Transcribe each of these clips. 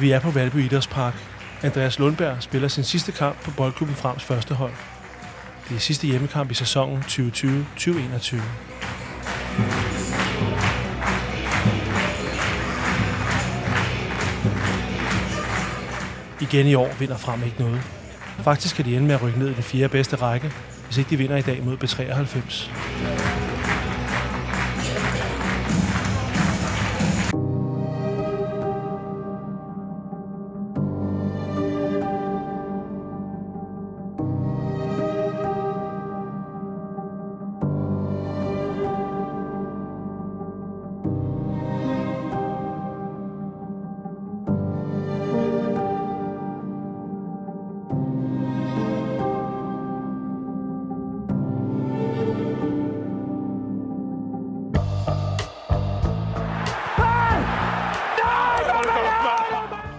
Vi er på Valby Idrætspark. Andreas Lundberg spiller sin sidste kamp på Boldklubben Frems første hold. Det er sidste hjemmekamp i sæsonen 2020-2021. Igen i år vinder Frem ikke noget. Faktisk kan de ende med at rykke ned i den fjerde bedste række, hvis ikke de vinder i dag mod B93.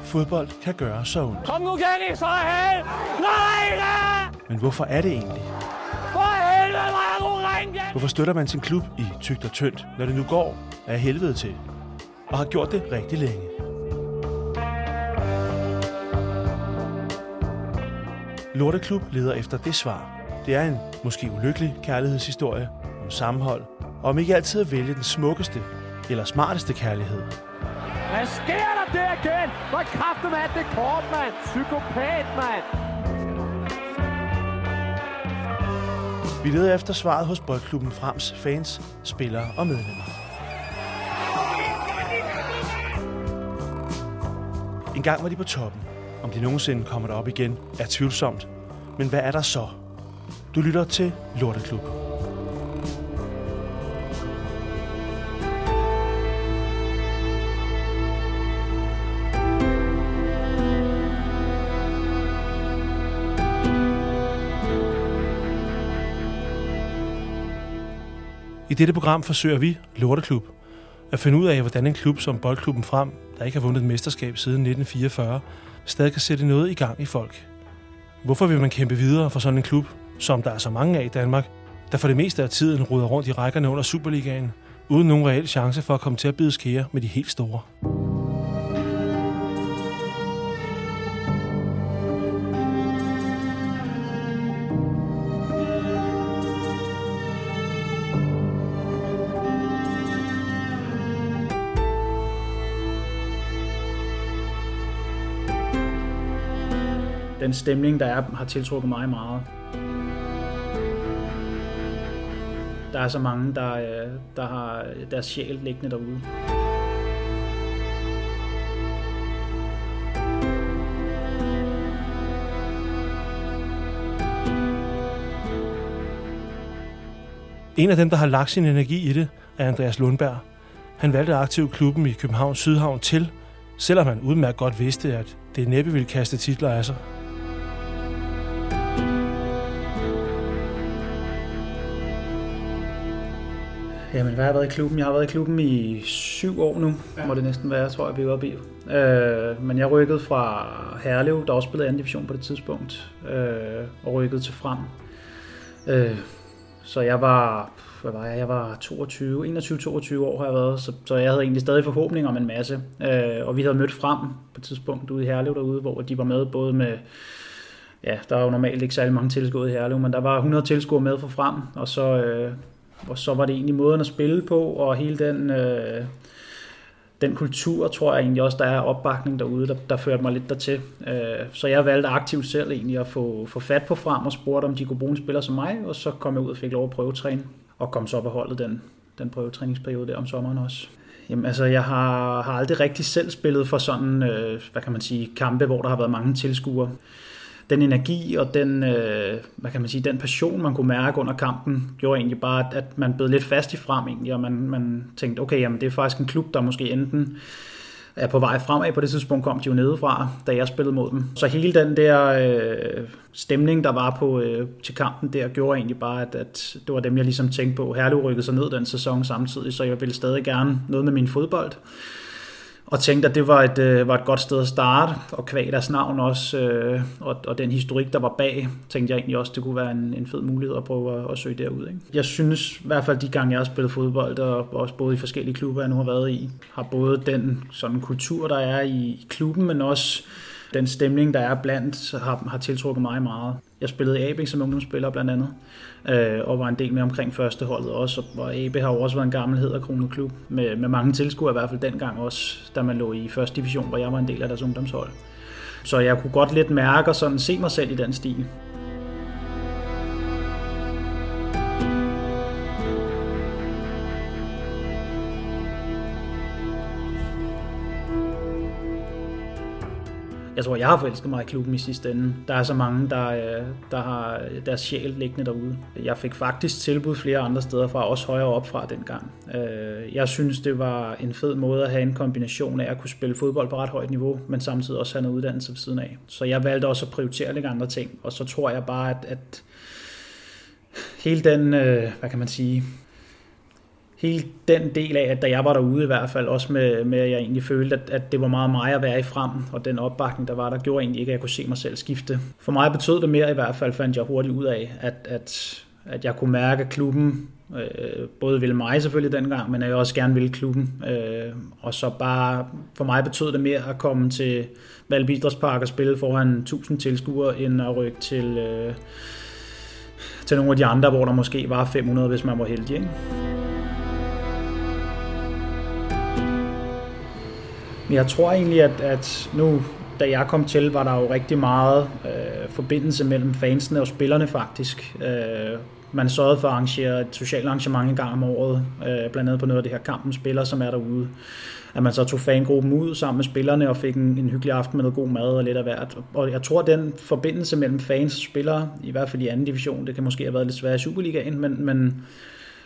Fodbold kan gøre så ondt. Kom nu, for helvede! Nej, da! Men hvorfor er det egentlig? For helvede, hvor er du ring, Dennis! Hvorfor støtter man sin klub i tygt og tyndt, når det nu går af helvede til? Og har gjort det rigtig længe. Lorteklub leder efter det svar. Det er en måske ulykkelig kærlighedshistorie om sammenhold, og om ikke altid at vælge den smukkeste eller smarteste kærlighed. Hvad sker der der igen? Hvor kraften er det kort, mand? Psykopat, mand! Vi leder efter svaret hos Boldklubben Frems fans, spillere og medlemmer. En gang var de på toppen. Om de nogensinde kommer derop igen, er tvivlsomt. Men hvad er der så? Du lytter til Lorteklub. Dette program forsøger vi, Lorteklub, at finde ud af, hvordan en klub som Boldklubben Frem, der ikke har vundet et mesterskab siden 1944, stadig kan sætte noget i gang i folk. Hvorfor vil man kæmpe videre for sådan en klub, som der er så mange af i Danmark, der for det meste af tiden ruder rundt i rækkerne under Superligaen, uden nogen reel chance for at komme til at bide skære med de helt store? Den stemning, der er, har tiltrukket mig meget. Der er så mange, der, øh, der har deres sjæl liggende derude. En af dem, der har lagt sin energi i det, er Andreas Lundberg. Han valgte aktiv klubben i København Sydhavn til, selvom han udmærket godt vidste, at det næppe ville kaste titler af sig. Jamen, hvad har jeg været i klubben? Jeg har været i klubben i syv år nu, ja. må det næsten være, tror jeg, vi er oppe i. Øh, men jeg rykkede fra Herlev, der også spillede anden division på det tidspunkt, øh, og rykkede til frem. Øh, så jeg var, hvad var jeg? Jeg var 22, 21-22 år har jeg været, så, så jeg havde egentlig stadig forhåbning om en masse. Øh, og vi havde mødt frem på et tidspunkt ude i Herlev derude, hvor de var med både med ja, der er jo normalt ikke særlig mange tilskuere i Herlev, men der var 100 tilskuere med for frem, og så, øh, og så var det egentlig måden at spille på, og hele den, øh, den kultur, tror jeg egentlig også, der er opbakning derude, der, der førte mig lidt dertil. Øh, så jeg valgte aktivt selv egentlig at få, få fat på frem og spurgte, om de kunne bruge en spiller som mig, og så kom jeg ud og fik lov at prøvetræne, og kom så på holdet den, den prøvetræningsperiode der om sommeren også. Jamen altså, jeg har, har aldrig rigtig selv spillet for sådan, øh, hvad kan man sige, kampe, hvor der har været mange tilskuere den energi og den, øh, hvad kan man sige, den passion, man kunne mærke under kampen, gjorde egentlig bare, at man blev lidt fast i frem egentlig, og man, man tænkte, okay, jamen, det er faktisk en klub, der måske enten er på vej fremad. På det tidspunkt kom de jo nedefra, da jeg spillede mod dem. Så hele den der øh, stemning, der var på øh, til kampen der, gjorde egentlig bare, at, at det var dem, jeg ligesom tænkte på. Herlev rykkede sig ned den sæson samtidig, så jeg ville stadig gerne noget med min fodbold og tænkte, at det var et, øh, var et godt sted at starte, og kvæg deres navn også, øh, og, og den historik, der var bag, tænkte jeg egentlig også, det kunne være en, en fed mulighed at prøve at, at søge derud. Ikke? Jeg synes i hvert fald, de gange jeg har spillet fodbold, og også både i forskellige klubber, jeg nu har været i, har både den sådan kultur, der er i, klubben, men også den stemning, der er blandt, har, har tiltrukket mig meget. Jeg spillede i AB som ungdomsspiller blandt andet, øh, og var en del med omkring førsteholdet også, og AB har også været en gammel hedderkronet klub, med, med mange tilskuere i hvert fald dengang også, da man lå i første division, hvor jeg var en del af deres ungdomshold. Så jeg kunne godt lidt mærke og sådan se mig selv i den stil. Jeg tror, jeg har forelsket mig i klubben i sidste ende. Der er så mange, der, øh, der har deres sjæl liggende derude. Jeg fik faktisk tilbud flere andre steder fra, også højere op fra dengang. Øh, jeg synes, det var en fed måde at have en kombination af at kunne spille fodbold på ret højt niveau, men samtidig også have noget uddannelse ved siden af. Så jeg valgte også at prioritere lidt andre ting, og så tror jeg bare, at, at hele den, øh, hvad kan man sige, hele den del af, at da jeg var derude i hvert fald, også med, med at jeg egentlig følte, at, at det var meget mig at være i frem, og den opbakning, der var, der gjorde egentlig ikke, at jeg kunne se mig selv skifte. For mig betød det mere i hvert fald, fandt jeg hurtigt ud af, at, at, at jeg kunne mærke, at klubben øh, både ville mig selvfølgelig dengang, men jeg også gerne ville klubben. Øh, og så bare, for mig betød det mere at komme til Valby Idrætspark og spille foran 1000 tilskuere, end at rykke til, øh, til nogle af de andre, hvor der måske var 500, hvis man var heldig. Ikke? Jeg tror egentlig, at, at nu, da jeg kom til, var der jo rigtig meget øh, forbindelse mellem fansene og spillerne faktisk. Øh, man sørgede for at arrangere et socialt arrangement en gang om året, øh, blandt andet på noget af det her kampen spiller, som er derude. At man så tog fangruppen ud sammen med spillerne og fik en, en hyggelig aften med noget god mad og lidt af hvert. Og jeg tror, at den forbindelse mellem fans og spillere, i hvert fald i anden division, det kan måske have været lidt svært i Superligaen, men, men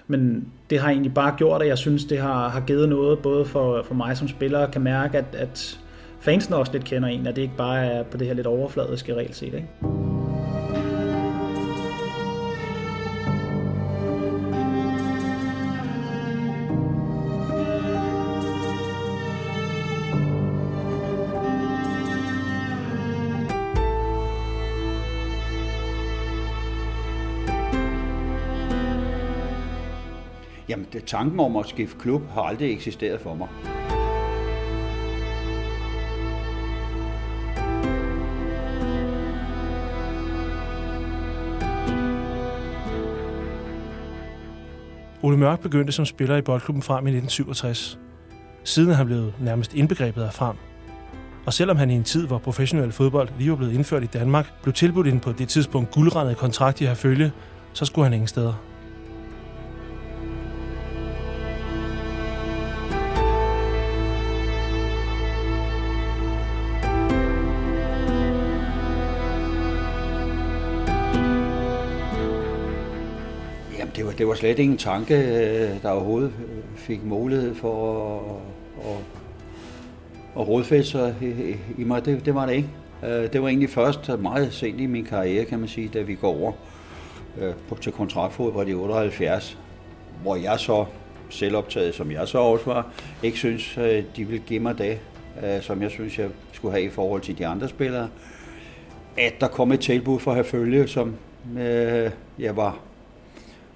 men det har egentlig bare gjort, at jeg synes, det har, har givet noget, både for, for mig som spiller, kan mærke, at, at fansen også lidt kender en, at det ikke bare er på det her lidt overfladiske regelsæt. Ikke? Tanken om at skifte klub har aldrig eksisteret for mig. Ole Mørk begyndte som spiller i boldklubben frem i 1967. Siden er han blevet nærmest indbegrebet af frem. Og selvom han i en tid, hvor professionel fodbold lige var blevet indført i Danmark, blev tilbudt en på det tidspunkt guldrendet kontrakt i herfølge, så skulle han ingen steder. Altså, det var, slet ingen tanke, øh, der overhovedet øh, fik mulighed for at, at, at rådfælde sig i, i mig. Det, det var det ikke. Øh, det var egentlig først meget sent i min karriere, kan man sige, da vi går over på, til kontraktfodbold i 78, hvor jeg så, selvoptaget som jeg så også var, ikke synes, de ville give mig det, som jeg synes, jeg skulle have i forhold til de andre spillere. At der kom et tilbud for at følge, som jeg var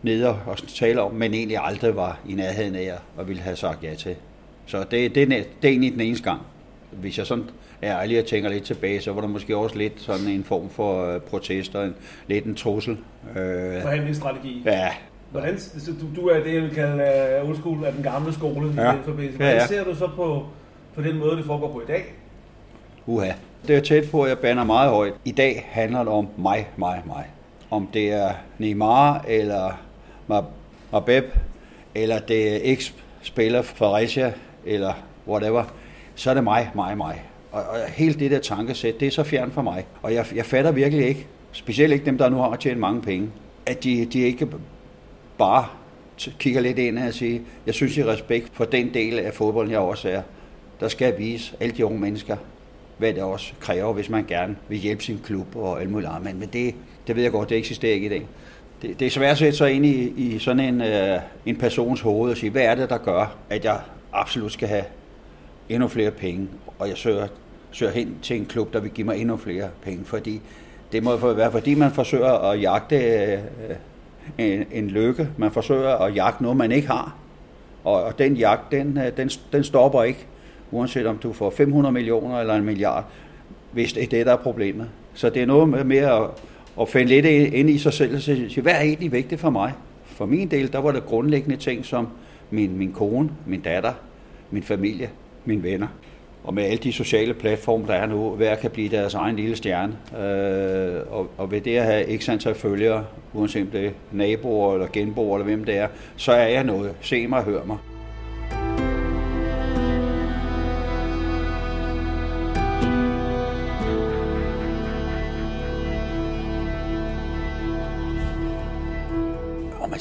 nede og tale om, men egentlig aldrig var i nærheden af og ville have sagt ja til. Så det, det, det er egentlig den eneste gang. Hvis jeg sådan er ærlig og tænker lidt tilbage, så var der måske også lidt sådan en form for uh, protest og en, lidt en trussel. Uh, Forhandlingsstrategi. Ja. Hvordan, så du, du er det, jeg vil kalde uh, old school af den gamle skole ja. i den forbindelse. Hvordan ja, ja. ser du så på, på den måde, det foregår på i dag? Uha. Det er tæt på, at jeg bander meget højt. I dag handler det om mig, mig, mig. Om det er Neymar eller Mabeb, eller det er X-spiller Fredericia, eller whatever, så er det mig, mig, mig. Og, og helt det der tankesæt, det er så fjern for mig. Og jeg, jeg fatter virkelig ikke, specielt ikke dem, der nu har tjent mange penge, at de, de ikke bare kigger lidt ind og siger, jeg synes i respekt for den del af fodbolden, jeg også er, der skal vise alle de unge mennesker, hvad det også kræver, hvis man gerne vil hjælpe sin klub og alt muligt andet. Men det, det ved jeg godt, det eksisterer ikke i dag. Det, det er svært at sætte sig ind i, i sådan en, øh, en persons hoved og sige, hvad er det, der gør, at jeg absolut skal have endnu flere penge, og jeg søger, søger hen til en klub, der vil give mig endnu flere penge, fordi det må være, fordi man forsøger at jagte øh, en, en lykke, man forsøger at jagte noget, man ikke har, og, og den jagt, den, øh, den, den stopper ikke, uanset om du får 500 millioner eller en milliard, hvis det er det, der er problemet. Så det er noget med at, og finde lidt ind i sig selv og sige, hvad er egentlig vigtigt for mig? For min del, der var det grundlæggende ting som min, min kone, min datter, min familie, mine venner. Og med alle de sociale platforme, der er nu, hver kan blive deres egen lille stjerne. Øh, og, og ved det at have ikke antal følgere, uanset om det er naboer eller genboer eller hvem det er, så er jeg noget. Se mig og hør mig.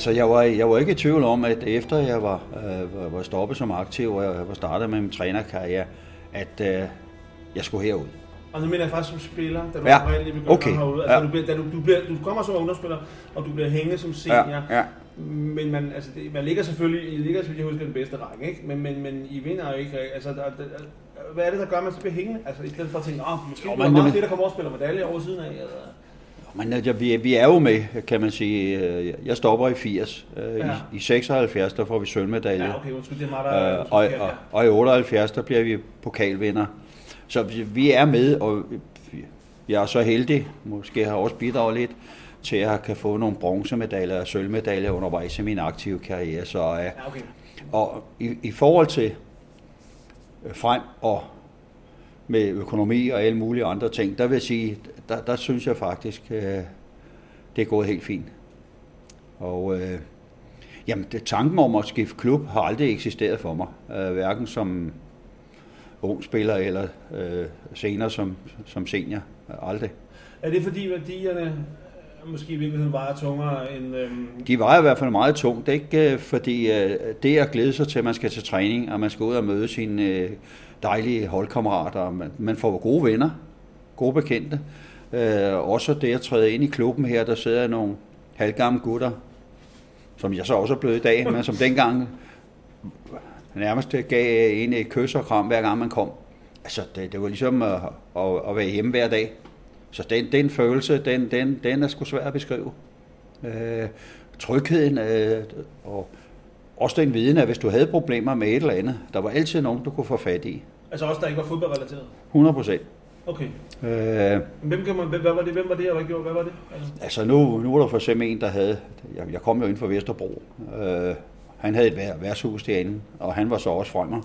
Altså, jeg var, jeg var ikke i tvivl om, at efter jeg var, øh, var stoppet som aktiv, og jeg var startet med min trænerkarriere, at øh, jeg skulle herud. Og nu mener jeg faktisk som spiller, da du ja. oprindeligt begyndte okay. herude. Altså, ja. du, bliver, da du, du, bliver, du kommer som ungdomsspiller, og du bliver hængende som senior. Ja. Ja. Men man, altså, det, man ligger selvfølgelig, I ligger, selvfølgelig, jeg husker, den bedste række, ikke? Men, men, men I vinder jo ikke. Altså, der, der, hvad er det, der gør, at man så bliver hængende? Altså, i stedet for at tænke, åh, oh, måske jo, man, meget fedt at komme over og spille medalje over siden af. Eller? Men ja, vi, vi er jo med, kan man sige. Jeg stopper i 80. Ja. I, I 76, der får vi sølvmedalje. Ja, okay, undskyld, det er meget, der, øh, og, og, og i 78, der bliver vi pokalvinder. Så vi, vi er med, og jeg er så heldig, måske har også bidraget lidt, til at kan få nogle bronzemedaljer og sølvmedaljer undervejs i min aktive karriere. Så, ja, okay. Og i, i forhold til frem og med økonomi og alle mulige andre ting, der vil jeg sige, der, der synes jeg faktisk, øh, det er gået helt fint. Og øh, jamen, det, tanken om at skifte klub har aldrig eksisteret for mig, øh, hverken som ung spiller eller øh, senere som, som senior. Aldrig. Er det fordi værdierne måske i virkeligheden vejer tungere end... Øhm... De vejer i hvert fald meget tungt, ikke? Fordi øh, det at glæde sig til, at man skal til træning, og man skal ud og møde sine øh, dejlige holdkammerater, og man, man får gode venner, gode bekendte. Øh, også det at træde ind i klubben her, der sidder nogle halvgamle gutter, som jeg så også er blevet i dag, men som dengang nærmest gav en et kys og kram, hver gang man kom. Altså, det, det var ligesom at, at, at være hjemme hver dag. Så den, den følelse, den, den, den er sgu svær at beskrive. Øh, trygheden øh, og også den viden, at hvis du havde problemer med et eller andet, der var altid nogen, du kunne få fat i. Altså også der ikke var fodboldrelateret? 100 procent. Okay. Øh, hvem, kan man, hvad var det, hvem var det, og hvad gjorde, hvad var det? Altså, altså nu, nu var der for eksempel en, der havde, jeg, jeg kom jo ind fra Vesterbro, øh, han havde et værtshus derinde, og han var så også fremme.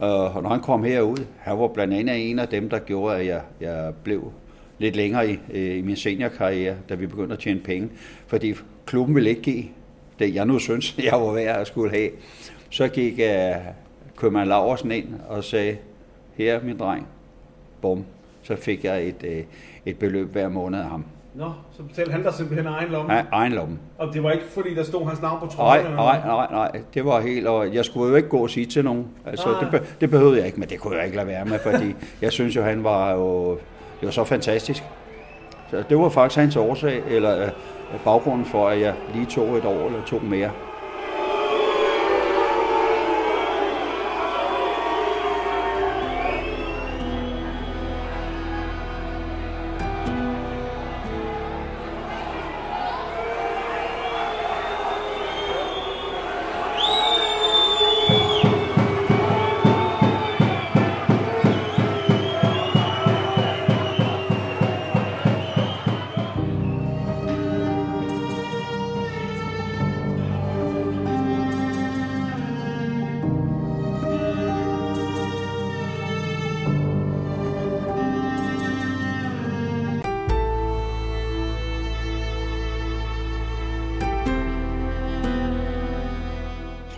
Uh, og når han kom herud, han var blandt andet en af dem, der gjorde, at jeg, jeg blev lidt længere i, i min seniorkarriere, da vi begyndte at tjene penge. Fordi klubben ville ikke give det, jeg nu synes, jeg var værd at skulle have. Så gik uh, købmand Laversen ind og sagde, her min dreng, bum, så fik jeg et, uh, et beløb hver måned af ham. Nå, så betalte han der simpelthen egen lomme? Ja, egen lomme. Og det var ikke, fordi der stod hans navn på trøjen? Nej, nej, nej, nej. Det var helt, og jeg skulle jo ikke gå og sige til nogen. Altså, det, det behøvede jeg ikke, men det kunne jeg ikke lade være med, fordi jeg synes jo, han var jo, det var så fantastisk. Så det var faktisk hans årsag, eller øh, baggrunden for, at jeg lige tog et år eller to mere.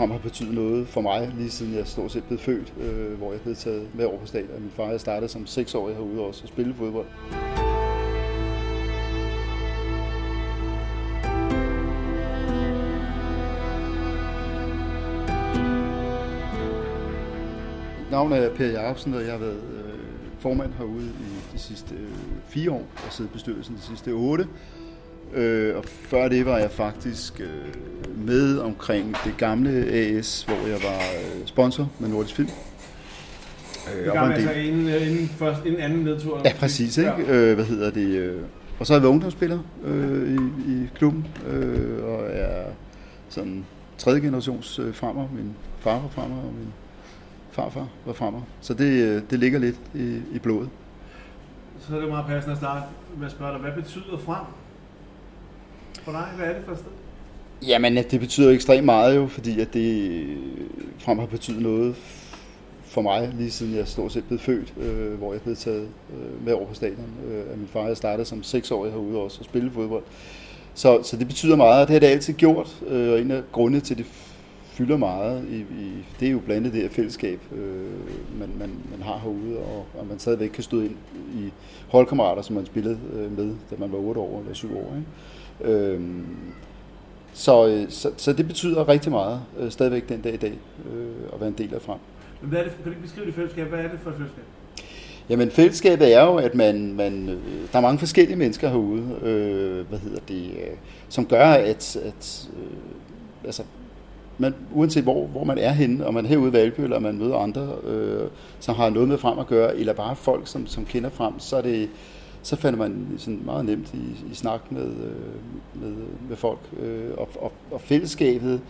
Frem har betydet noget for mig, lige siden jeg stort set blev født, øh, hvor jeg blev taget med over på stadion. Min far havde startet som seksårig herude også og spille fodbold. navn er Per Jacobsen, og jeg har været øh, formand herude i de sidste øh, fire år, og siddet i bestyrelsen de sidste otte. Øh, og før det var jeg faktisk øh, med omkring det gamle AS, hvor jeg var øh, sponsor med Nordisk Film. Øh, det gamle, altså inden, øh, inden, først, inden anden nedtur? Ja, præcis. Ikke? Ja. Øh, hvad hedder det? Øh, og så har jeg været ungdomsspiller øh, i, i klubben, øh, og er sådan tredje generations øh, fremmer. Min far var fremmer, og min farfar var fremmer. Så det, øh, det ligger lidt i, i blodet. Så er det meget passende at starte med at spørge dig, hvad betyder frem for dig? Hvad er det for et sted? Jamen, det betyder ekstremt meget jo, fordi at det øh, frem har betydet noget for mig, lige siden jeg stort set blev født, øh, hvor jeg blev taget øh, med over på stadion øh, af min far. Jeg startede som seksårig herude også og spille fodbold. Så, så det betyder meget, og det har det altid gjort, øh, og en af grundene til, det fylder meget, i, i, det er jo blandt andet det her fællesskab, øh, man, man, man har herude, og, og man stadigvæk kan støde ind i holdkammerater, som man spillede øh, med, da man var 8 år eller 7 år. Ikke? Øh, så, øh, så, så det betyder rigtig meget øh, stadigvæk den dag i dag øh, at være en del af frem. Men hvad er det, kan du ikke beskrive det fællesskab? Hvad er det for et fællesskab? Jamen fællesskabet er jo, at man, man, øh, der er mange forskellige mennesker herude, øh, hvad hedder det, øh, som gør, at, at øh, altså, man, uanset hvor, hvor man er henne, og man er herude i Valby, eller man møder andre, øh, som har noget med frem at gøre, eller bare folk, som, som kender frem, så er det, så fandt man sådan meget nemt i, i snak med, øh, med, med folk. Øh, og, og, og fællesskabet,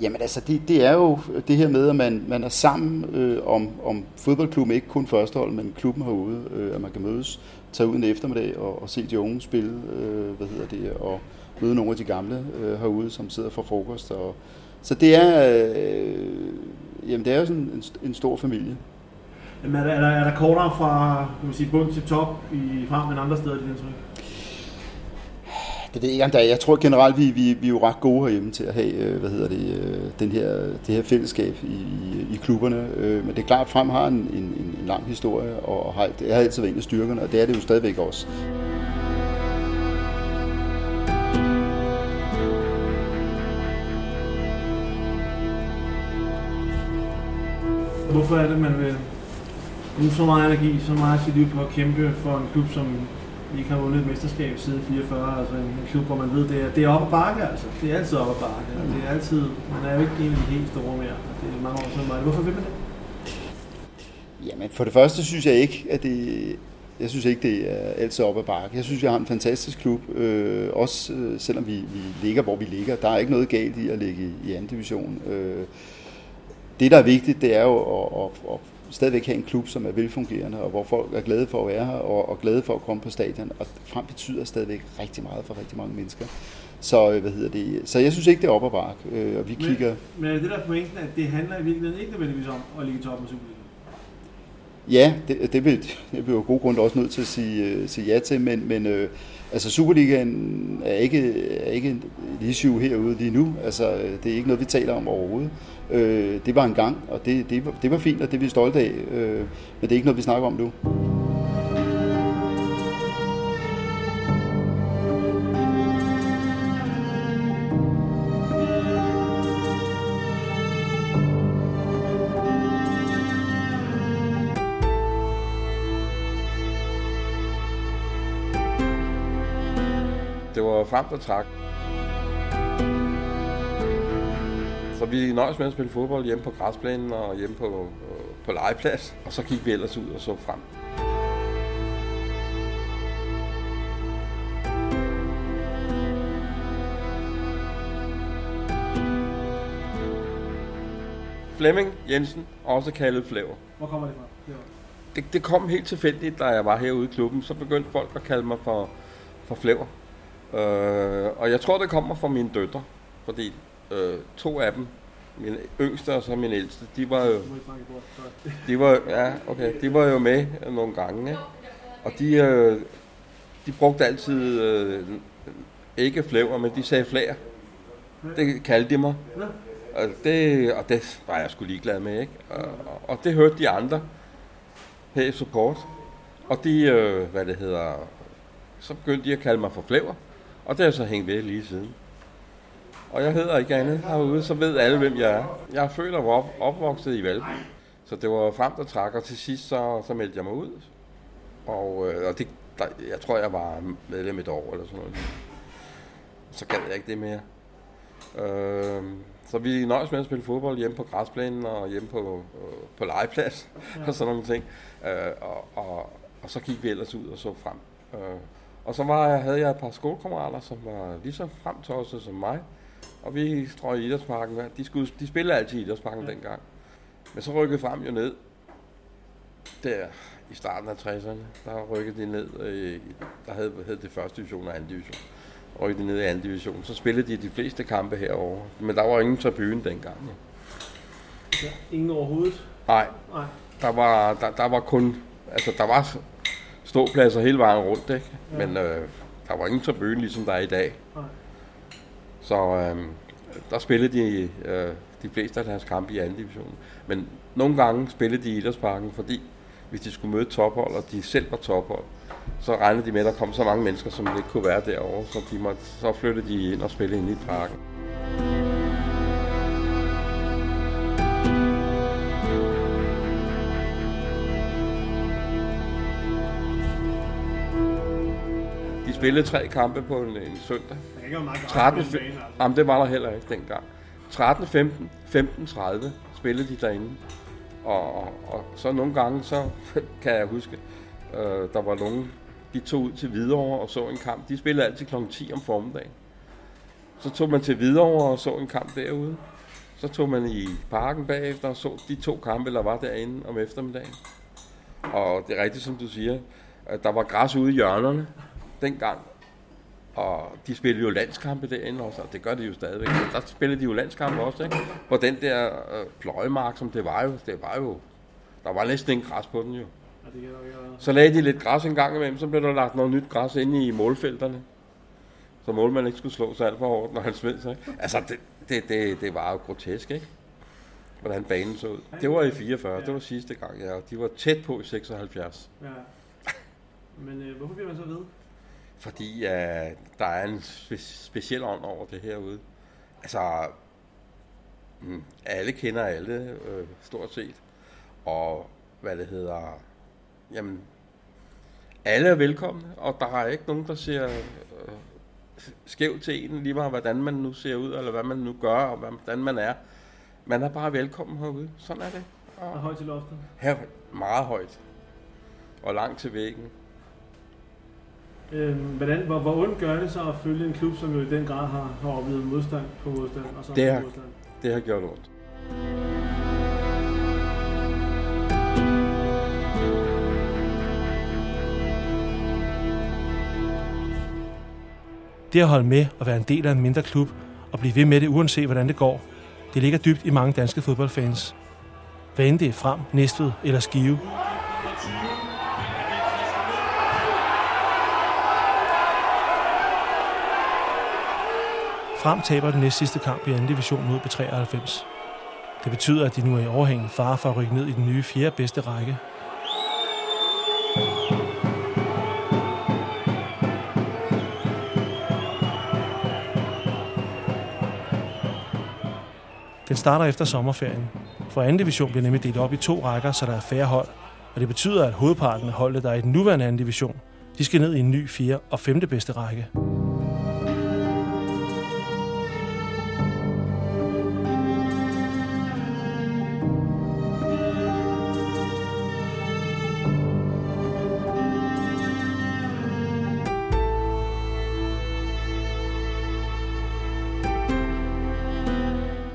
Jamen altså, det, det er jo det her med, at man, man er sammen øh, om, om fodboldklubben, ikke kun førstehold, men klubben herude, øh, at man kan mødes, tage ud en eftermiddag og, og se de unge spille, øh, hvad hedder det, og møde nogle af de gamle øh, herude, som sidder for frokost. Og, så det er, øh, jamen det er jo sådan en, en stor familie. Jamen er der, er der, er kortere fra kan man sige, bund til top i frem end andre steder i den det ved jeg ikke, om der er. Jeg tror generelt, vi, vi, vi er jo ret gode herhjemme til at have øh, hvad hedder det, øh, den her, det her fællesskab i, i, i klubberne. Øh, men det er klart, at Frem har en, en, en lang historie, og har, det har altid været en af styrkerne, og det er det jo stadigvæk også. Hvorfor er det, man vil bruge så meget energi, så meget sit liv på at kæmpe for en klub, som ikke har vundet et mesterskab siden 44, altså en klub, hvor man ved, det er, det er op ad bakke, altså. Det er altid op ad bakke, og det er altid, man er jo ikke en af de helt store mere, det er mange år siden. Hvorfor vil man det? Jamen, for det første synes jeg ikke, at det, jeg synes ikke, det er altid op ad bakke. Jeg synes, vi har en fantastisk klub, øh, også øh, selvom vi, vi ligger, hvor vi ligger. Der er ikke noget galt i at ligge i, i anden division. Øh, det, der er vigtigt, det er jo at, at, at stadigvæk have en klub, som er velfungerende, og hvor folk er glade for at være her, og, og glade for at komme på stadion. Og frem betyder stadigvæk rigtig meget for rigtig mange mennesker. Så, øh, hvad hedder det? så jeg synes ikke, det er op ad bakke, øh, og vi men, kigger... Men er det der pointen, at det handler i virkeligheden ikke nødvendigvis om at ligge i toppen af Superligaen? Ja, det, det, vil, jeg vil jo grunde også nødt til at sige, øh, sige ja til, men, men øh, altså Superligaen er ikke, er ikke lige issue herude lige nu. Altså, øh, det er ikke noget, vi taler om overhovedet. Øh, det var en gang, og det, det, det var fint, og det er vi stolte af, øh, men det er ikke noget, vi snakker om nu. Det var frem, der trak. Så vi nøjes med at spille fodbold hjemme på græsplænen og hjemme på, på legeplads. Og så gik vi ellers ud og så frem. Flemming Jensen, også kaldet Flaver. Hvor kommer det fra? Det, det kom helt tilfældigt, da jeg var herude i klubben. Så begyndte folk at kalde mig for, for Flaver. Øh, og jeg tror, det kommer fra mine døtre, fordi øh, to af dem, min yngste og så min ældste, de var jo, de var, ja, okay, de var jo med nogle gange, ikke? og de, øh, de brugte altid øh, ikke flæver, men de sagde flager. Det kaldte de mig. Og det, og det var jeg sgu ligeglad med, ikke? Og, og det hørte de andre her i support. Og de, øh, hvad det hedder, så begyndte de at kalde mig for flæver. Og det er så hængt ved lige siden. Og jeg hedder ikke andet herude, så ved alle, hvem jeg er. Jeg er født og op, opvokset i Valby. Så det var frem der trak, og til sidst så, så meldte jeg mig ud. Og, øh, og det, der, jeg tror, jeg var medlem et år eller sådan noget. Så gad jeg ikke det mere. Øh, så vi nøjes med at spille fodbold hjemme på græsplænen og hjemme på, øh, på legeplads ja. og sådan nogle ting. Øh, og, og, og så gik vi ellers ud og så frem. Øh, og så var jeg, havde jeg et par skolekammerater, som var lige så fremtosset som mig. Og vi strøg i idrætsparken. De, skulle, de spillede altid i idrætsparken ja. dengang. Men så rykkede frem jo ned. Der i starten af 60'erne, der rykkede de ned. Øh, der havde, havde det første division og anden division. Rykkede de ned i anden division. Så spillede de de fleste kampe herover. Men der var ingen tribune dengang. Ja. Ingen overhovedet? Nej. Nej. Der var, der, der var kun... Altså, der var ståpladser hele vejen rundt, ikke? Ja. Men øh, der var ingen tribune, ligesom der er i dag. Nej. Så øh, der spillede de øh, de fleste af deres kampe i anden division. Men nogle gange spillede de i Idrætsparken, fordi hvis de skulle møde tophold, og de selv var tophold, så regnede de med, at der kom så mange mennesker, som ikke kunne være derovre, så, de måtte, så flyttede de ind og spillede ind i parken. De spillede tre kampe på en, en søndag. 13, jamen, det var der heller ikke dengang. 13, 15, 15, 30 spillede de derinde. Og, og, og så nogle gange, så kan jeg huske, øh, der var nogen, de tog ud til Hvidovre og så en kamp. De spillede altid kl. 10 om formiddagen. Så tog man til Hvidovre og så en kamp derude. Så tog man i parken bagefter og så de to kampe, der var derinde om eftermiddagen. Og det er rigtigt, som du siger, at der var græs ude i hjørnerne dengang. Og de spillede jo landskampe derinde også, og det gør de jo stadigvæk. Så der spillede de jo landskampe også, ikke? På den der øh, pløjemark, som det var jo, det var jo, der var næsten ingen græs på den jo. Så lagde de lidt græs en gang imellem, så blev der lagt noget nyt græs ind i målfelterne. Så målmanden ikke skulle slå sig alt for hårdt, når han smed sig. Altså, det, det, det, det var jo grotesk, ikke? Hvordan banen så ud. Det var i 44, det var sidste gang, ja. De var tæt på i 76. Ja. Men øh, hvorfor bliver man så ved? Fordi uh, der er en spe- speciel ånd over det herude. Altså, mm, alle kender alle, øh, stort set. Og hvad det hedder, jamen, alle er velkomne, og der er ikke nogen, der ser øh, skævt til en, lige meget hvordan man nu ser ud, eller hvad man nu gør, og hvordan man er. Man er bare velkommen herude. Sådan er det. Og, og højt til loftet? Her, meget højt. Og langt til væggen. Øh, hvordan, hvor, hvor ondt gør det så at følge en klub, som jo i den grad har, har oplevet modstand på modstand? Og så det, har, modstand? det har gjort ondt. Det at holde med og være en del af en mindre klub og blive ved med det, uanset hvordan det går, det ligger dybt i mange danske fodboldfans. Hvad end det er frem, Næstved eller Skive, Frem taber den næst sidste kamp i anden division mod B93. Det betyder, at de nu er i overhængende fare for at rykke ned i den nye fjerde bedste række. Den starter efter sommerferien. For anden division bliver nemlig delt op i to rækker, så der er færre hold. Og det betyder, at hovedparten af holdet, der er i den nuværende anden division, de skal ned i en ny fjerde og femte bedste række.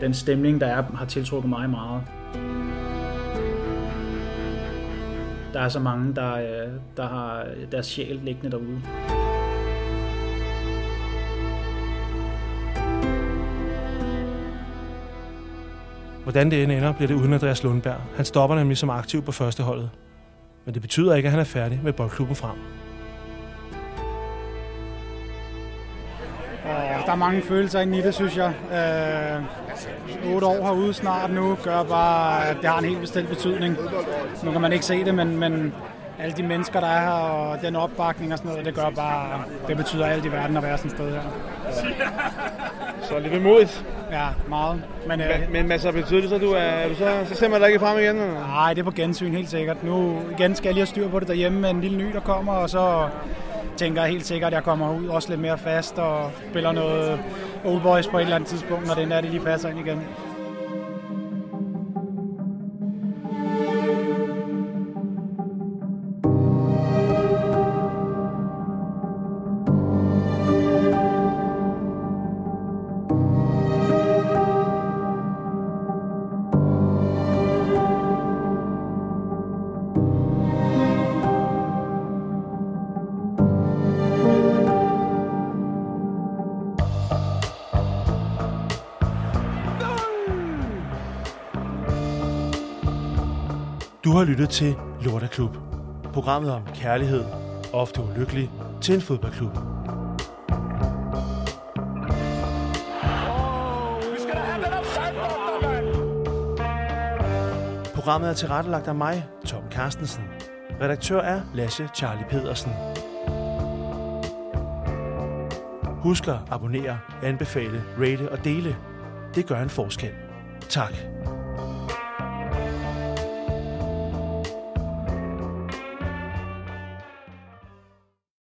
Den stemning, der er, har tiltrukket mig meget. Der er så mange, der, øh, der har deres sjæl liggende derude. Hvordan det end ender, bliver det uden Andreas Lundberg. Han stopper nemlig som aktiv på førsteholdet. Men det betyder ikke, at han er færdig med boldklubben frem. Der er mange følelser inde i det, synes jeg. Øh, 8 år herude snart nu gør bare, at det har en helt bestemt betydning. Nu kan man ikke se det, men, men alle de mennesker, der er her, og den opbakning og sådan noget, det gør bare, det betyder alt i verden at være sådan et sted her. Så lidt vemodigt. Ja, meget. Men, øh, Men, men altså, betyder det så, du er, er du så, så ser man dig ikke frem igen? Eller? Nej, det er på gensyn helt sikkert. Nu igen skal jeg lige have styr på det derhjemme med en lille ny, der kommer, og så tænker jeg helt sikkert, at jeg kommer ud også lidt mere fast og spiller noget Old Boys på et eller andet tidspunkt, når det er, det lige passer ind igen. Har lyttet til Lorteklub. Programmet om kærlighed, ofte ulykkelig, til en fodboldklub. Programmet er tilrettelagt af mig, Tom Carstensen. Redaktør er Lasse Charlie Pedersen. Husk at abonnere, anbefale, rate og dele. Det gør en forskel. Tak.